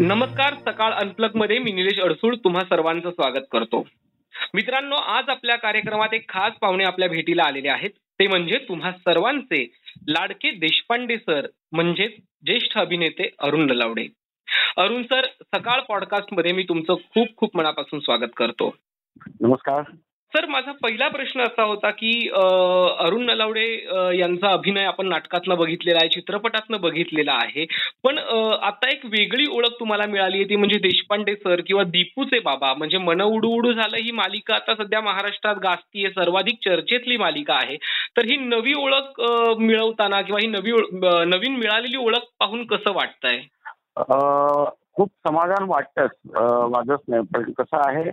नमस्कार सकाळ अनप्लगमध्ये मी निलेश अडसूळ तुम्हा सर्वांचं स्वागत करतो. मित्रांनो आज आपल्या कार्यक्रमात एक खास पाहुणे आपल्या भेटीला आलेले आहेत. ते म्हणजे तुम्हा सर्वांचे लाडके देशपांडे सर म्हणजेच ज्येष्ठ अभिनेते अरुण ललावडे. अरुण सर सकाळ पॉडकास्टमध्ये मी तुमचं खूप खूप मनापासून स्वागत करतो. नमस्कार. सर माझा पहिला प्रश्न असा होता की अरुण नलावडे यांचा अभिनय आपण नाटकातनं बघितलेला आहे चित्रपटातनं बघितलेला आहे. पण आता एक वेगळी ओळख तुम्हाला मिळाली आहे ती म्हणजे देशपांडे सर किंवा दीपूचे बाबा. म्हणजे मन उडू उडू झालं ही मालिका आता सध्या महाराष्ट्रात गाजतीये सर्वाधिक चर्चेतली मालिका आहे. तर ही नवी ओळख मिळवताना किंवा ही नवी नवीन मिळालेली ओळख पाहून कसं वाटतंय? खूप समाधान वाटतं माझंच नाही पण कसं आहे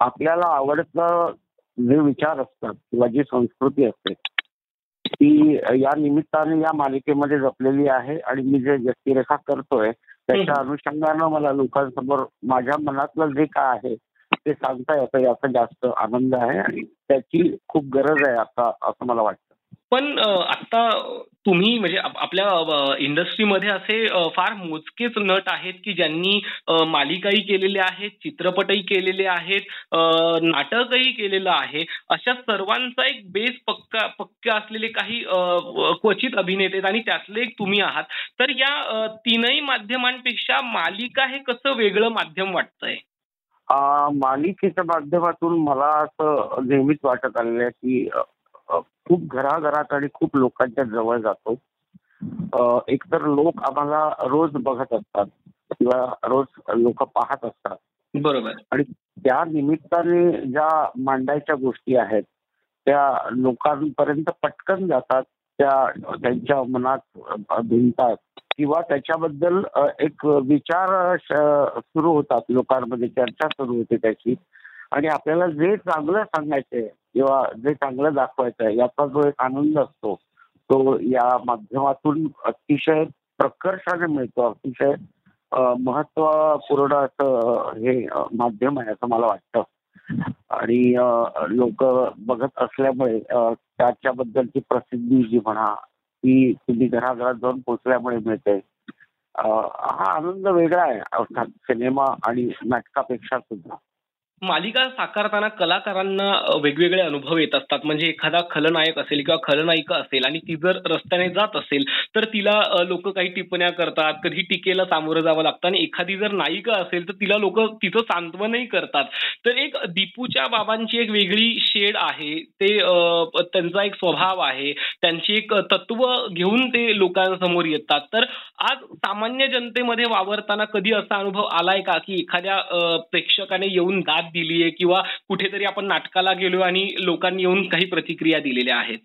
आपल्याला आवडतं जे विचार असतात किंवा जी संस्कृती असते ती या निमित्ताने या मालिकेमध्ये जपलेली आहे आणि मी जे व्यक्तिरेखा करतोय त्याच्या. अनुषंगानं मला लोकांसमोर माझ्या मनातलं जे काय आहे ते सांगता येतं याचा जास्त आनंद आहे आणि त्याची खूप गरज आहे आता असं मला वाटतं पण आता तुम्ही म्हणजे आपल्या इंडस्ट्रीमध्ये असे फार मोजकेच नट आहेत की ज्यांनी मालिकाही केलेल्या आहेत चित्रपटही केलेले आहेत नाटकही केलेलं आहे. अशा सर्वांचा एक बेस पक्का पक्का असलेले काही क्वचित अभिनेते आहेत आणि त्यातले एक तुम्ही आहात. तर या तीनही माध्यमांपेक्षा मालिका हे कसं वेगळं माध्यम वाटतंय? मालिकेच्या माध्यमातून मला असं नेहमीच वाटत आलेलं आहे की खूप घराघरात आणि खूप लोकांच्या जवळ जातो. एकतर लोक आम्हाला रोज बघत असतात किंवा रोज लोक पाहत असतात. बरोबर. आणि त्या निमित्ताने ज्या मांडायच्या गोष्टी आहेत त्या लोकांपर्यंत पटकन जातात त्या त्यांच्या मनात भिनतात किंवा त्याच्याबद्दल एक विचार सुरू होतात लोकांमध्ये चर्चा सुरू होते त्याची. आणि आपल्याला जे चांगलं सांगायचंय किंवा जे चांगलं दाखवायचंय याचा जो एक आनंद असतो तो या माध्यमातून अतिशय प्रकर्षाने मिळतो. अतिशय महत्त्वपूर्ण असं हे माध्यम आहे असं मला वाटतं. आणि लोक बघत असल्यामुळे त्याच्याबद्दलची प्रसिद्धी जी म्हणा ती तुम्ही घराघरात जाऊन पोचल्यामुळे मिळते. हा आनंद वेगळा आहे. अर्थात सिनेमा आणि नाटकापेक्षा सुद्धा. मालिका साकारताना कलाकारांना वेगवेगळे अनुभव येत असतात. म्हणजे एखादा खलनायक असेल किंवा खलनायिका असेल आणि ती जर रस्त्याने जात असेल तर तिला लोक काही टिप्पण्या करतात. कधी टीकेला सामोरं जावं लागतं आणि एखादी जर नायिका असेल तर तिला लोक तिचं सांत्वनही करतात. तर एक दीपूच्या बाबांची एक वेगळी शेड आहे. ते त्यांचा एक स्वभाव आहे. त्यांची एक तत्व घेऊन ते लोकांसमोर येतात. तर आज सामान्य जनतेमध्ये वावरताना कधी असा अनुभव आलाय का? की एखाद्या प्रेक्षकाने येऊन दाद दिलीये किंवा कुठेतरी आपण नाटकाला गेलो आणि लोकांनी येऊन काही प्रतिक्रिया दिलेल्या आहेत?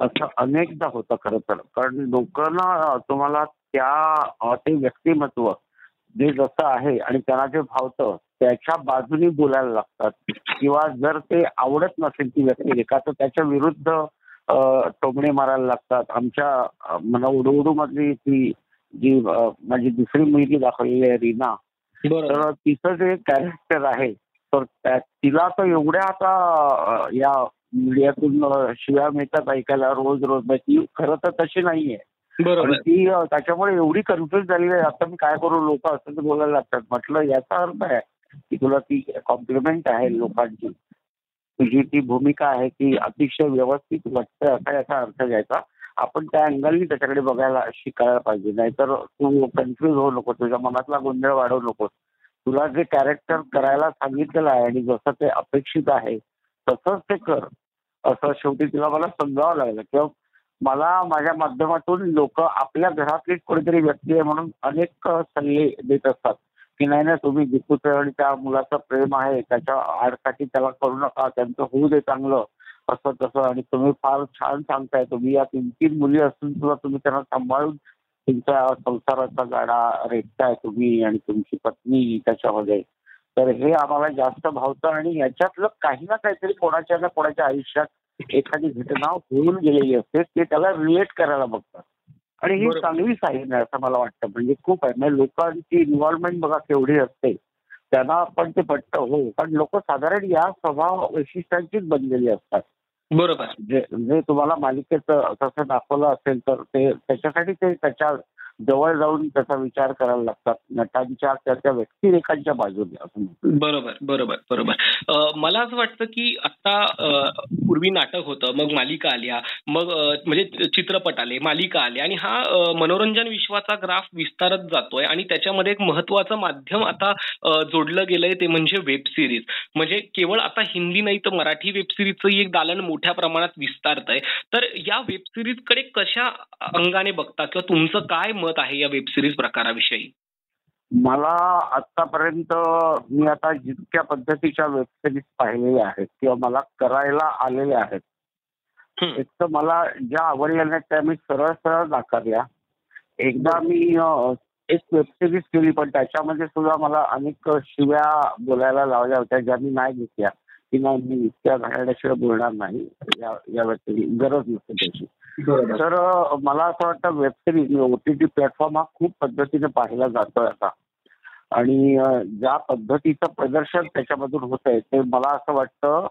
असं अनेकदा होतं खरं तर. कारण लोकांना तुम्हाला त्या ते व्यक्तिमत्व जे जसं आहे आणि त्यांना जे भावतं त्याच्या बाजूनी बोलायला लागतात. किंवा जर ते आवडत नसेल ती व्यक्तिरेखा तर त्याच्या विरुद्ध टोमणे मारायला लागतात. आमच्या अ, मना उडू मधली ती जी माझी दुसरी मुलगी दाखवलेली आहे रीना. तर तिचं जे कॅरेक्टर आहे तर तिला तर एवढ्या आता या मीडियातून शिव्या मिळतात ऐकायला रोज रोज. म्हणजे ती खरं तर तशी नाहीये. बरोबर. ती त्याच्यामुळे एवढी कन्फ्युज झालेली आहे. आता मी काय करू? लोक असं बोलायला लागतात. म्हटलं याचा अर्थ आहे की तुला ती कॉम्प्लिमेंट आहे लोकांची. तुझी ती भूमिका आहे ती अतिशय व्यवस्थित वाटते असा याचा अर्थ घ्यायचा. आपण त्या अँगलनी त्याच्याकडे बघायला शिकायला पाहिजे. नाहीतर तू कन्फ्युज होऊ नको. तुझ्या मनातला गोंधळ वाढवू नकोस तुला जे कॅरेक्टर करायला सांगितलेलं आहे आणि जसं ते अपेक्षित आहे तसंच ते कर. असं शेवटी तिला मला समजावं लागलं. किंवा मला माझ्या माध्यमातून लोक आपल्या घरातलीच कोणीतरी व्यक्ती आहे म्हणून अनेक सल्ले देत असतात. की नाही नाही तुम्ही दिसूच आणि त्या मुलाचं प्रेम आहे त्याच्या आडसाठी त्याला करू नका त्यांचं होऊ दे चांगलं असं तसं. आणि तुम्ही फार छान सांगताय. तुम्ही या तीन तीन मुली असून सुद्धा तुम्ही त्यांना सांभाळून तुमच्या संसाराचा गाडा रेटताय तुम्ही आणि तुमची पत्नी त्याच्यामध्ये. तर हे आम्हाला जास्त भावतं आणि याच्यातलं काही ना काहीतरी कोणाच्या ना कोणाच्या आयुष्यात एखादी घटना होऊन गेलेली असते ते त्याला रिलेट करायला बघतात. आणि ही. चांगली साईन आहे असं मला वाटतं. म्हणजे खूप आहे. म्हणजे लोकांची इन्व्हॉल्वमेंट बघा केवढी असते. त्यांना पण ते पटतं हो. कारण लोक साधारण या स्वभाव वैशिष्ट्यांचीच बनलेली असतात. बरोबर. जे जे तुम्हाला मालिकेत तसं दाखवलं असेल तर ते त्याच्यासाठी ते त्याच्या जवळ जाऊन त्याचा विचार करायला लागतात. नटांच्या त्याच्या त्या व्यक्तिरेखांच्या बाजूने असं बरोबर बरोबर बरोबर. मला असं वाटतं की आता पूर्वी नाटक होतं मग मालिका आल्या मग म्हणजे चित्रपट आले मालिका आल्या आणि हा मनोरंजन विश्वाचा ग्राफ विस्तारत जातोय आणि त्याच्यामध्ये एक महत्वाचं माध्यम आता जोडलं गेलंय ते म्हणजे वेब सिरीज. म्हणजे केवळ आता हिंदी नाही तर मराठी वेब सिरीजचं एक दालन मोठ्या प्रमाणात विस्तारत आहे तर या वेब सिरीजकडे कशा अंगाने बघता किंवा तुमचं काय मत आहे या वेब सिरीज प्रकाराविषयी? मला आतापर्यंत मी आता जितक्या पद्धतीच्या वेबसिरीज पाहिलेल्या आहेत किंवा मला करायला आलेल्या आहेत. एक तर मला ज्या आवडलेल्या त्या मी सरळ सरळ नाकारल्या. एकदा मी एक वेबसिरीज केली पण त्याच्यामध्ये सुद्धा मला अनेक शिव्या बोलायला लावल्या होत्या ज्या मी नाही घेतल्या. की नाही मी इतक्या घालण्याशिवाय बोलणार नाही. या या व्यक्ती गरज नसते त्याची. तर मला असं वाटतं वेबसिरीज ओटीटी प्लॅटफॉर्म हा खूप पद्धतीने पाहिला जातोय आता. आणि ज्या पद्धतीचं प्रदर्शन त्याच्यामधून होत आहे ते मला असं वाटतं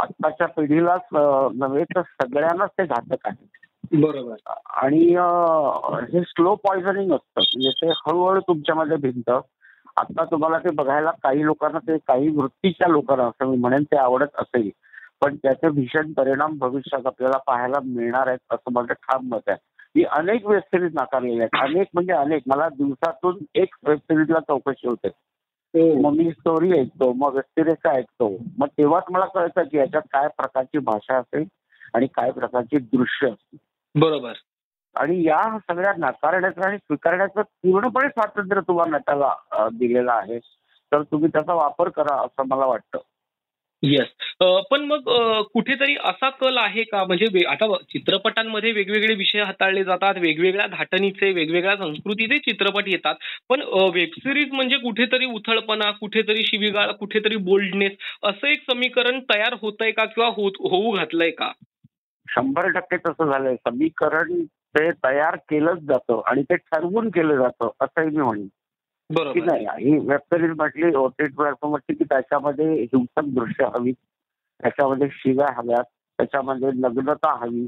आत्ताच्या पिढीलाच नव्हे तर सगळ्यांनाच ते घातक आहे. बरोबर. आणि हे स्लो पॉयझनिंग असतं. म्हणजे ते हळूहळू तुमच्यामध्ये भिनतं. आता तुम्हाला ते बघायला काही लोकांना ते काही वृत्तीच्या लोकांना असं मी म्हणेन ते आवडत असेल. पण त्याचे भीषण परिणाम भविष्यात आपल्याला पाहायला मिळणार आहेत असं माझं ठाम मत आहे. मी अनेक वेब सिरीज नाकारलेल्या आहेत. अनेक म्हणजे अनेक. मला दिवसातून एक वेब सिरीजला चौकशी होते. मग मी स्टोरी ऐकतो मग व्यक्तिरेखा ऐकतो. मग तेव्हाच मला कळतं की याच्यात काय प्रकारची भाषा असेल आणि काय प्रकारची दृश्य असतील बरोबर. आणि या सगळ्या नाकारण्याचं आणि स्वीकारण्याचं पूर्णपणे स्वातंत्र्य तुम्हाला दिलेलं आहे. तर तुम्ही त्याचा वापर करा असं मला वाटतं. येस पण मग कुठेतरी असा कल आहे का? म्हणजे आता चित्रपटांमध्ये वेगवेगळे विषय हाताळले जातात वेगवेगळ्या धाटणीचे वेगवेगळ्या संस्कृतीचे चित्रपट येतात. पण वेबसिरीज म्हणजे कुठेतरी उथळपणा कुठेतरी शिवीगाळ कुठेतरी बोल्डनेस असं एक समीकरण तयार होतंय का किंवा होऊ घातलंय का? शंभर टक्के तसं झालंय. समीकरण ते तयार केलंच जातं आणि ते ठरवून केलं जातं असंही मी म्हणेन. की बरोबर. नाही ही वेबसिरीज म्हटली ओटीटी प्लॅटफॉर्मवरची की त्याच्यामध्ये हिंसक दृश्य हवी. त्याच्यामध्ये शिव्या हव्यात. त्याच्यामध्ये नग्नता हवी.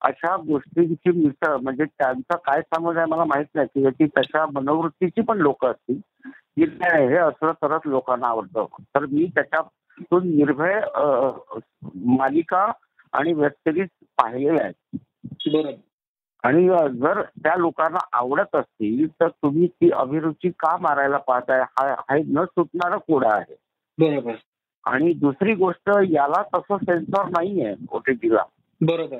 अशा गोष्टींची मिसळ म्हणजे त्यांचा काय समज आहे मला माहीत नाही. की ती तशा मनोवृत्तीची पण लोक असतील की नाही हे असलं तरच लोकांना आवडतं. तर मी त्याच्यातून निर्भय मालिका आणि वेबसिरीज पाहिलेल्या आहेत. बरोबर. आणि जर त्या लोकांना आवडत असतील तर तुम्ही ती अभिरुची का मारायला पाहताय? हा न सुटणारा कोडा आहे. बरोबर. आणि दुसरी गोष्ट याला तसं सेन्सॉर नाहीये ओटीटीला बरोबर.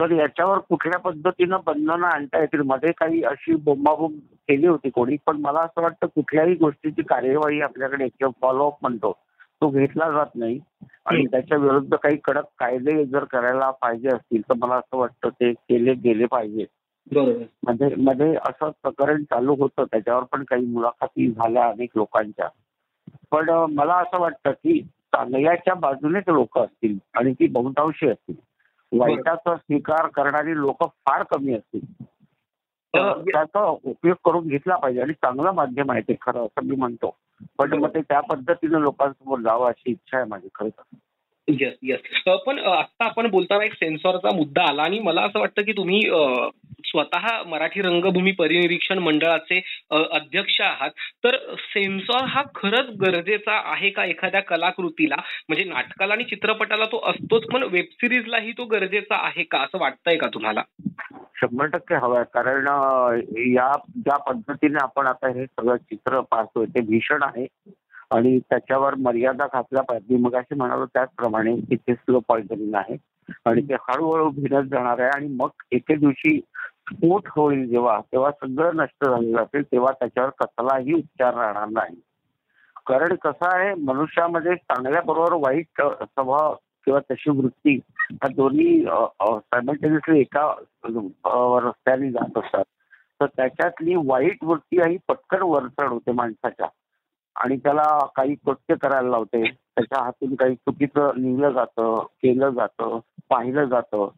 तर याच्यावर कुठल्या पद्धतीनं बंधनं आणता येतील? मध्ये काही अशी बोंबाबोंब केली होती कोणी पण मला असं वाटतं कुठल्याही गोष्टीची कार्यवाही आपल्याकडे किंवा फॉलोअप म्हणतो. तो घेतला जात नाही. आणि. त्याच्या विरुद्ध काही कडक कायदे जर करायला पाहिजे असतील तर मला असं वाटतं ते केले गेले पाहिजे. मध्ये मध्ये असं प्रकरण चालू होतं त्याच्यावर पण काही मुलाखती झाल्या अनेक लोकांच्या. पण मला असं वाटतं की चांगल्याच्या बाजूनेच लोक असतील आणि ती बहुतांशी असतील. वाईटाचा स्वीकार करणारी लोक फार कमी असतील. त्याचा उपयोग करून घेतला पाहिजे आणि चांगलं माध्यम आहे ते खरं असं मी म्हणतो. पण मग ते त्या पद्धतीनं लोकांसमोर जावं अशी इच्छा आहे माझी खरं तर. येस येस पण आता आपण बोलताना एक सेन्सॉरचा मुद्दा आला आणि मला असं वाटतं की तुम्ही स्वतः मराठी रंगभूमी परिनिरीक्षण मंडळाचे अध्यक्ष आहात. तर सेन्सॉर हा खरंच गरजेचा आहे का एखाद्या कलाकृतीला? म्हणजे नाटकाला आणि चित्रपटाला तो असतोच पण वेबसिरीजलाही तो गरजेचा आहे का? असं वाटतंय का तुम्हाला? शंभर टक्के हवं आहे. कारण या ज्या पद्धतीने आपण आता हे सगळं चित्र पाहतोय ते भीषण आहे. आणि त्याच्यावर मर्यादा घातल्या पाहिजे. मग अशी म्हणालो त्याचप्रमाणे तिथे स्लो पॉइझनिंग आहे. आणि ते हळूहळू भिनत जाणार आहे. आणि मग एके दिवशी स्फोट होईल जेव्हा तेव्हा सगळं नष्ट झालेलं असेल तेव्हा त्याच्यावर कसलाही उपचार राहणार नाही. कारण कसं आहे मनुष्यामध्ये चांगल्या बरोबर वाईट स्वभाव किंवा तशी वृत्ती ह्या दोन्ही सायमल्टेनियसली एका रस्त्याने जात असतात. तर त्याच्यातली वाईट वृत्ती ही पटकन वरचढ होते माणसाच्या. आणि त्याला काही कृत्य करायला लावते. त्याच्या हातून काही चुकीचं लिहिलं जातं केलं जातं पाहिलं जातं.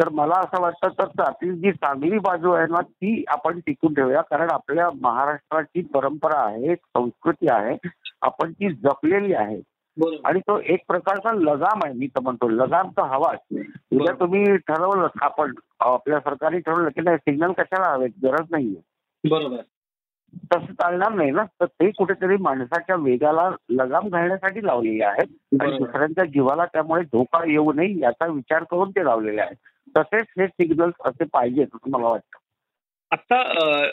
तर मला असं वाटतं तर त्यातली जी चांगली बाजू आहे ना ती आपण टिकून ठेवूया. कारण आपल्या महाराष्ट्राची परंपरा आहे संस्कृती आहे. आपण ती जपलेली आहे. आणि तो एक प्रकारचा लगाम आहे मी तर म्हणतो लगाम तर हवाच उद्या तुम्ही ठरवलं आपण आपल्या सरकारने ठरवलं की नाही सिग्नल कशाला हवेत गरज नाहीये बरोबर. तसं चालणार नाही ना. तर ते कुठेतरी माणसाच्या वेगाला लगाम घालण्यासाठी लावलेले आहेत. आणि. दुसऱ्यांच्या जीवाला त्यामुळे धोका येऊ नये याचा विचार करून ते लावलेले आहेत. तसेच हे सिग्नल्स असे पाहिजेत असं मला वाटतं. आता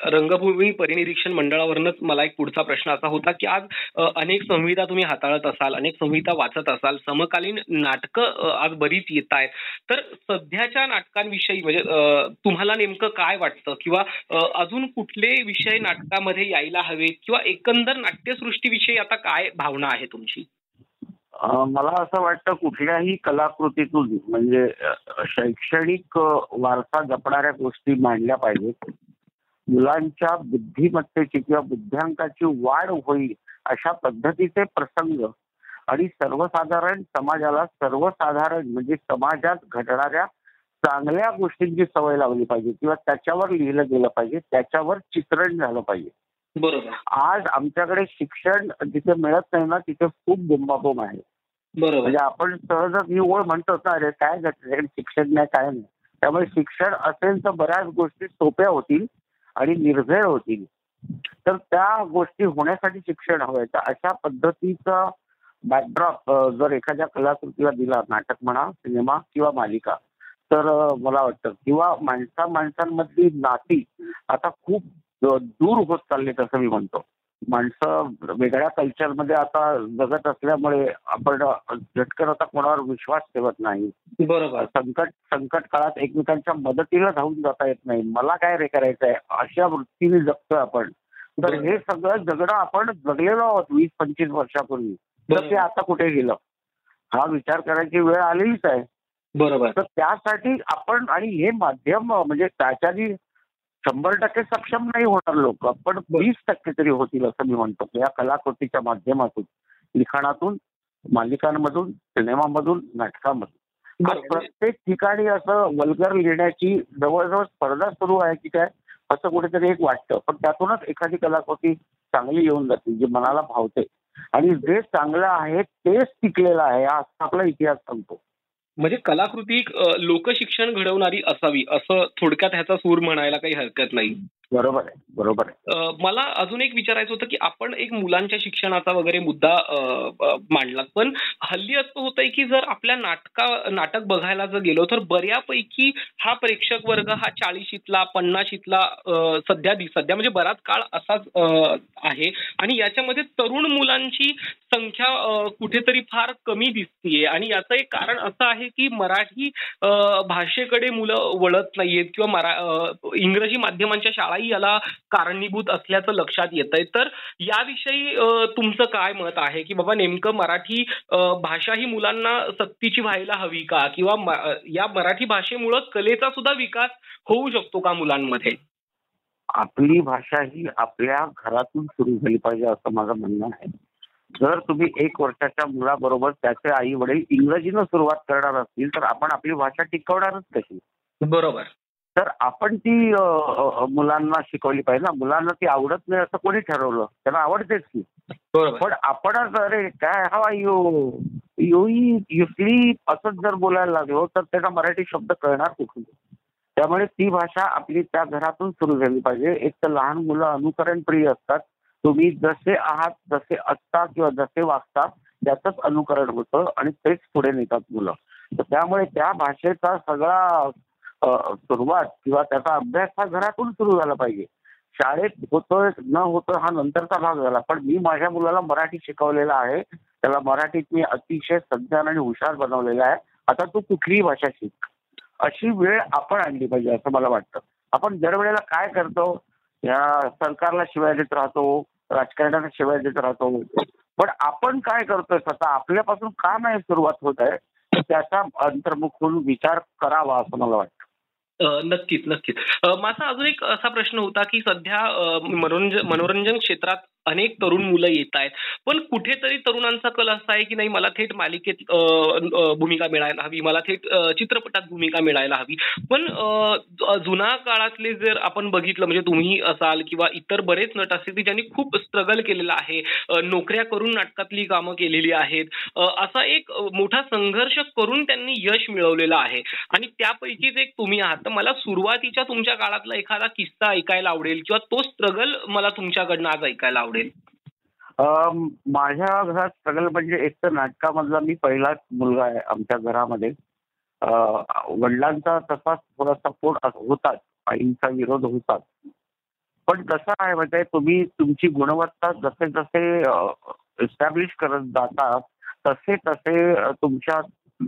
रंगभूमी परिनिरीक्षण मंडळावरनच मला एक पुढचा प्रश्न असा होता की आज अनेक संहिता तुम्ही हाताळत असाल अनेक संहिता वाचत असाल समकालीन नाटकं आज बरीच येत आहेत तर सध्याच्या नाटकांविषयी म्हणजे तुम्हाला नेमकं काय वाटतं? किंवा अजून कुठले विषय नाटकामध्ये यायला हवेत? किंवा एकंदर नाट्यसृष्टीविषयी आता काय भावना आहे तुमची? मला असं वाटतं कुठल्याही कलाकृतीतून म्हणजे शैक्षणिक वारसा जपणाऱ्या गोष्टी मांडल्या पाहिजेत. मुलांच्या बुद्धिमत्तेची किंवा बुद्ध्यांकाची वाढ होईल अशा पद्धतीचे प्रसंग आणि सर्वसाधारण समाजाला सर्वसाधारण म्हणजे समाजात घडणाऱ्या चांगल्या गोष्टींची सवय लावली पाहिजे किंवा त्याच्यावर लिहिलं गेलं पाहिजे त्याच्यावर चित्रण झालं पाहिजे. बरोबर. आज आमच्याकडे शिक्षण जिथे मिळत नाही ना तिथे खूप बोंबाबोंब आहे. बरोबर. म्हणजे आपण सहजच ही ओळ म्हणतो ना अरे काय शिक्षण नाही काय नाही. त्यामुळे शिक्षण असेल तर बऱ्याच गोष्टी सोप्या होतील. आणि निर्भय होतील. तर त्या गोष्टी होण्यासाठी शिक्षण हवंय. तर अशा पद्धतीचा बॅकड्रॉप जर एखाद्या कलाकृतीला दिला नाटक म्हणा सिनेमा किंवा मालिका तर मला वाटतं किंवा माणसा माणसांमधली नाती आता खूप दूर होत चाललीत असं मी म्हणतो. माणसं वेगळ्या कल्चरमध्ये आता जगत असल्यामुळे आपण झटकन आता कोणावर विश्वास ठेवत नाही. बरोबर. संकट संकट काळात एकमेकांच्या मदतीला धावून जाता येत नाही. मला काय रे करायचंय? अशा वृत्तीने जगतोय आपण. तर हे सगळं जगणं आपण जगलेलो आहोत वीस पंचवीस वर्षापूर्वी. तर ते आता कुठे गेलं? हा विचार करायची वेळ आलेलीच आहे. बरोबर. तर त्यासाठी आपण आणि हे माध्यम म्हणजे त्याच्यानी शंभर टक्के सक्षम नाही होणार लोक पण वीस टक्के तरी होतील असं मी म्हणतो. या कलाकृतीच्या माध्यमातून लिखाणातून मालिकांमधून सिनेमामधून नाटकामधून. प्रत्येक ठिकाणी असं वल्गर लिहिण्याची जवळजवळ स्पर्धा सुरू आहे की काय असं कुठेतरी एक वाटतं. पण त्यातूनच एखादी कलाकृती चांगली येऊन जाते जी मनाला भावते. आणि जे चांगलं आहे तेच टिकलेलं आहे हा आपला इतिहास सांगतो. म्हणजे कलाकृती लोकशिक्षण घडवणारी असावी असं थोडक्यात ह्याचा सूर म्हणायला काही हरकत नाही. बरोबर आहे बरोबर आहे. मला अजून एक विचारायचं होतं की आपण एक मुलांच्या शिक्षणाचा वगैरे मुद्दा मांडला पण हल्ली असं होतंय की जर आपल्या नाटका नाटक बघायला जर गेलो तर बऱ्यापैकी हा प्रेक्षक वर्ग हा चाळीशीतला पन्नाशीतला सध्या सध्या म्हणजे बराच काळ असाच आहे. आणि याच्यामध्ये तरुण मुलांची संख्या कुठेतरी फार कमी दिसतीये. आणि याचं एक कारण असं आहे की मराठी भाषेकडे मुलं वळत नाहीयेत किंवा मरा इंग्रजी माध्यमांच्या शाळा शाळाही याला कारणीभूत असल्याचं लक्षात येत आहे तर याविषयी तुमचं काय मत आहे? की बाबा नेमकं मराठी भाषा ही मुलांना सक्तीची व्हायला हवी का? किंवा या मराठी भाषेमुळं कलेचा सुद्धा विकास होऊ शकतो का मुलांमध्ये? आपली भाषा ही आपल्या घरातून सुरू झाली पाहिजे असं माझं म्हणणं आहे. जर तुम्ही एक वर्षाच्या मुलाबरोबर त्याचे आई वडील इंग्रजीनं सुरुवात करणार असतील तर आपण आपली भाषा टिकवणारच कशी? बरोबर. तर आपण ती मुलांना शिकवली पाहिजे ना. मुलांना ती आवडत नाही असं कोणी ठरवलं? त्यांना आवडतेच की. पण आपणच अरे काय हवा यू? यू यू स्लीप असंच जर बोलायला लागलो तर त्यांना मराठी शब्द कळणार कुठून? त्यामुळे ती भाषा आपली त्या घरातून सुरू झाली पाहिजे. एक तर लहान मुलं अनुकरण प्रिय असतात. तुम्ही जसे आहात जसे असता किंवा जसे वागता त्याचंच अनुकरण होतं आणि तेच पुढे नेतात मुलं. तर त्यामुळे त्या भाषेचा सगळा सुरुवात किंवा त्याचा अभ्यास हा घरातून सुरू झाला पाहिजे. शाळेत होतं न होतं हा नंतरचा भाग झाला. पण मी माझ्या मुलाला मराठी शिकवलेला आहे. त्याला मराठीत मी अतिशय सज्ञान आणि हुशार बनवलेला आहे. आता तू कुठलीही भाषा शिक. अशी वेळ आपण आणली पाहिजे असं मला वाटतं. आपण दरवेळेला काय करतो? या सरकारला शिवाय देत राहतो राजकारणाला शिवाय देत राहतो. पण आपण काय करतोय? स्वतः आपल्यापासून का नाही सुरुवात होत आहे? त्याचा अंतर्मुख होऊन विचार करावा असं मला वाटतं. नक्कीच नक्कीच. माझा अजून एक असा प्रश्न होता की सध्या मनोरंजन मनोरंजन क्षेत्रात अनेक तरुण मुलं येत आहेत. पण कुठेतरी तरुणांचा कल असा आहे की नाही मला थेट मालिकेत भूमिका मिळायला हवी. मला थेट चित्रपटात भूमिका मिळायला हवी. पण जुना काळातले जर आपण बघितलं म्हणजे तुम्ही असाल किंवा इतर बरेच नट असतील की ज्यांनी खूप स्ट्रगल केलेला आहे नोकऱ्या करून नाटकातली कामं केलेली आहेत असा एक मोठा संघर्ष करून त्यांनी यश मिळवलेलं आहे. आणि त्यापैकीच एक तुम्ही आहात. मला सुरुवातीच्या तुमच्या काळातला एखादा किस्सा ऐकायला आवडेल किंवा तो स्ट्रगल मला तुमच्याकडनं आज ऐकायला आवडेल? माझ्या घरात स्ट्रगल म्हणजे एक तर नाटकामधला मी पहिलाच मुलगा आहे आमच्या घरामध्ये. वडिलांचा तसा थोडा सपोर्ट होताच आईंचा विरोध होताच पण कसं आहे म्हणजे तुम्ही तुमची गुणवत्ता जसे जसे एस्टॅब्लिश करत जाता तसे तसे तुमच्या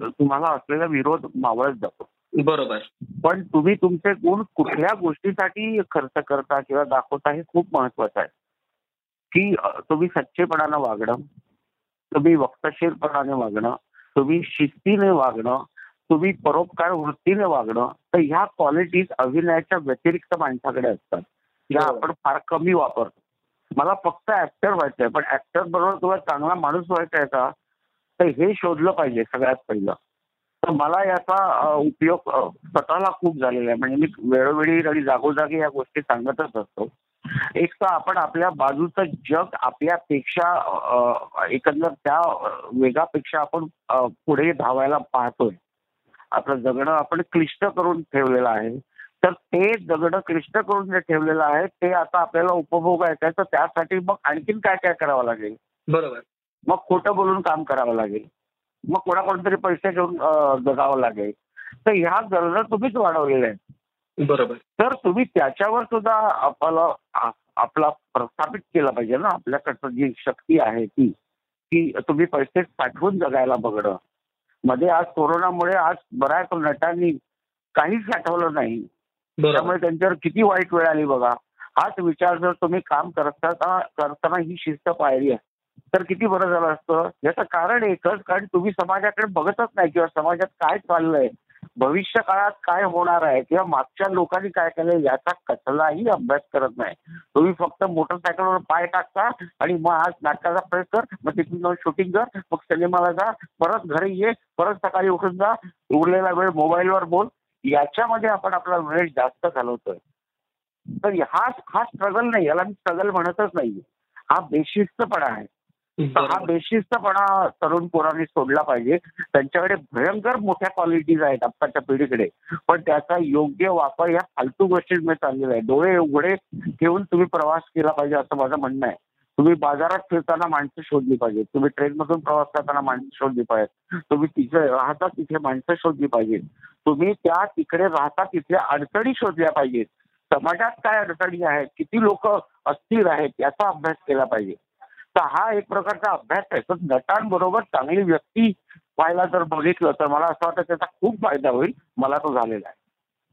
तुम्हाला असलेला विरोध मावळत जातो. बरोबर. पण तुम्ही तुमचे गुण कुठल्या गोष्टीसाठी खर्च करता किंवा दाखवता हे खूप महत्वाचं आहे. की तुम्ही सच्चेपणानं वागणं तुम्ही वक्तशीरपणाने वागणं तुम्ही शिस्तीने वागणं तुम्ही परोपकार वृत्तीने वागणं तर ह्या क्वालिटीज अभिनयाच्या व्यतिरिक्त माणसाकडे असतात. ज्या. आपण फार कमी वापरतो. मला फक्त ऍक्टर व्हायचंय पण ऍक्टर बरोबर तुला चांगला माणूस व्हायचा आहे का? तर हे शोधलं पाहिजे सगळ्यात पहिलं. तर मला याचा उपयोग स्वतःला खूप झालेला आहे. म्हणजे मी वेळोवेळी आणि जागोजागी या गोष्टी सांगतच असतो. एक तर आपण आपल्या बाजूचं जग आपल्यापेक्षा एकंदर त्या वेगापेक्षा आपण पुढे धावायला पाहतोय. आपलं जगणं आपण क्लिष्ट करून ठेवलेलं आहे. तर ते जगणं क्लिष्ट करून जे ठेवलेलं आहे ते आता आपल्याला उपभोगायचं आहे तर त्यासाठी मग आणखीन काय काय करावं लागेल? बरोबर. मग खोटं बोलून काम करावं लागेल. मग कोणाकडून तरी पैसे घेऊन जगावं लागेल. तर ह्या गरजा तुम्हीच वाढवलेल्या आहेत. बरोबर. तर तुम्ही त्याच्यावर सुद्धा आपला आपला प्रस्थापित केलं पाहिजे ना. आपल्याकडचं जी शक्ती आहे ती की तुम्ही पैसे साठवून जगायला बघणं. मध्ये आज कोरोनामुळे आज बऱ्याच नटांनी काहीच साठवलं नाही. त्यामुळे त्यांच्यावर किती वाईट वेळ आली बघा. हाच विचार जर तुम्ही काम करता करताना ही शिस्त आहे तर किती बरं झालं असतं? याचं कारण एकच कारण तुम्ही समाजाकडे बघतच नाही किंवा समाजात काय चाललंय भविष्य काळात काय होणार आहे किंवा मागच्या लोकांनी काय केलंय याचा कसलाही अभ्यास करत नाही. तुम्ही फक्त मोटरसायकलवर पाय टाकता आणि मग आज नाटकाचा प्रयोग कर मग तिथून जाऊन शूटिंग कर मग सिनेमाला जा परत घरी ये परत सकाळी उठून जा उरलेला वेळ मोबाईलवर बोल. याच्यामध्ये आपण आपला वेळ जास्त घालवतोय. तर हा हा स्ट्रगल नाही याला मी स्ट्रगल म्हणतच नाही हा बेशिस्तपणा आहे. हा. बेशिस्तपणा तरुण पोरांनी सोडला पाहिजे. त्यांच्याकडे भयंकर मोठ्या क्वालिटीज आहेत आत्ताच्या पिढीकडे. पण त्याचा योग्य वापर या फालतू गोष्टींमध्ये चाललेला आहे. डोळे उघडे ठेवून तुम्ही प्रवास केला पाहिजे असं माझं म्हणणं आहे. तुम्ही बाजारात फिरताना माणसं शोधली पाहिजे तुम्ही ट्रेनमधून प्रवास करताना माणसं शोधली पाहिजेत. तुम्ही तिथे राहता तिथे माणसं शोधली पाहिजेत. तुम्ही त्या तिकडे राहता तिथल्या अडचणी शोधल्या पाहिजेत. समाजात काय अडचणी आहेत? किती लोक अस्थिर आहेत? याचा अभ्यास केला पाहिजे. तर हा एक प्रकारचा अभ्यास आहे. तर नटांबरोबर चांगली व्यक्ती व्हायला जर बघितलं तर मला असं वाटतं त्याचा खूप फायदा होईल. मला तो झालेला आहे.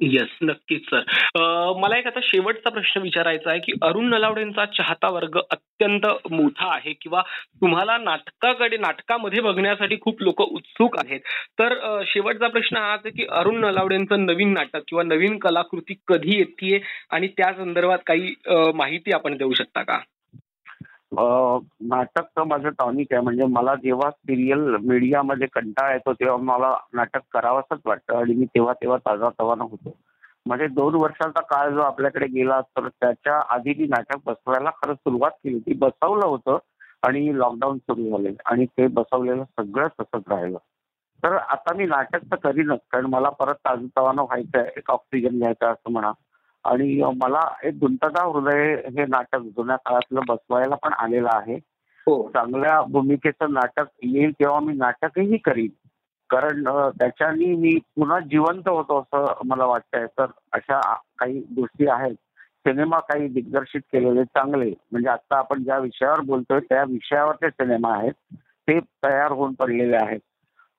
येस नक्कीच सर मला एक आता शेवटचा प्रश्न विचारायचा आहे की अरुण नलावडेंचा चाहता वर्ग अत्यंत मोठा आहे किंवा तुम्हाला नाटकाकडे नाटकामध्ये बघण्यासाठी खूप लोक उत्सुक आहेत. तर शेवटचा प्रश्न हाच आहे की अरुण नलावडेंचं नवीन नाटक किंवा नवीन कलाकृती कधी येते आणि त्या संदर्भात काही माहिती आपण देऊ शकता का? नाटक तर माझं टॉनिक आहे. म्हणजे मला जेव्हा सिरियल मीडियामध्ये कंटाळा येतो तेव्हा मला नाटक करावंसंच वाटतं आणि मी तेव्हा तेव्हा ताजा तवाना होतो. म्हणजे दोन वर्षाचा काळ जो आपल्याकडे गेला तर त्याच्या आधी मी नाटक बसवायला खरं सुरुवात केली ती बसवलं होतं आणि लॉकडाऊन सुरू झाले. आणि ते बसवलेलं सगळं तसंच राहिलं. तर आता मी नाटक तर करीनच कारण मला परत ताजतवानं व्हायचं आहे एक ऑक्सिजन घ्यायचा असं म्हणा. आणि मला एक गुंतता हृदय हे नाटक जुन्या काळातलं बसवायला पण आलेलं आहे. हो. चांगल्या भूमिकेचं नाटक येईल तेव्हा मी नाटकही करीन. कारण त्याच्यानी मी पुन्हा जिवंत होतो असं मला वाटतंय. तर अशा काही गोष्टी आहेत. सिनेमा काही दिग्दर्शित केलेले चांगले. म्हणजे आता आपण ज्या विषयावर बोलतोय त्या विषयावरचे सिनेमा आहेत. ते तयार होऊन पडलेले आहेत.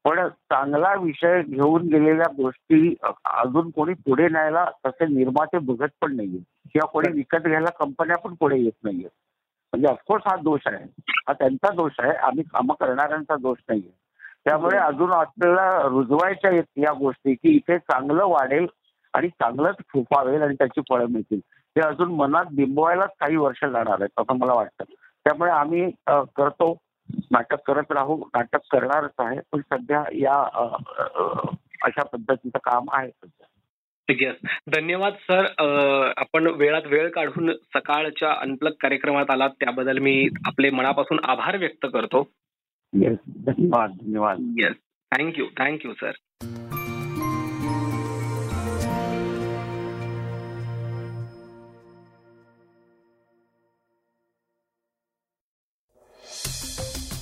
पण चांगला विषय घेऊन गेलेल्या गोष्टी अजून कोणी पुढे न्यायला तसे निर्माते बघत पण नाहीये. किंवा कोणी विकत घ्यायला कंपन्या पण पुढे येत नाहीये. म्हणजे ऑफकोर्स हा दोष आहे. हा त्यांचा दोष आहे. आम्ही कामं करणाऱ्यांचा दोष नाहीये. त्यामुळे अजून आपल्याला रुजवायच्या आहेत या गोष्टी की इथे चांगलं वाढेल आणि चांगलंच फुफावेल आणि त्याची फळं मिळतील. ते अजून मनात बिंबवायलाच काही वर्ष जाणार आहेत असं मला वाटतं. त्यामुळे आम्ही करतो. नाटक करत राहू नाटक करणारच आहे पण सध्या या अशा पद्धतीचं काम आहे सध्या. येस धन्यवाद सर आपण वेळात वेळ काढून सकाळच्या अनप्लग कार्यक्रमात आलात त्याबद्दल मी आपले मनापासून आभार व्यक्त करतो. येस धन्यवाद धन्यवाद. Yes thank you thank you sir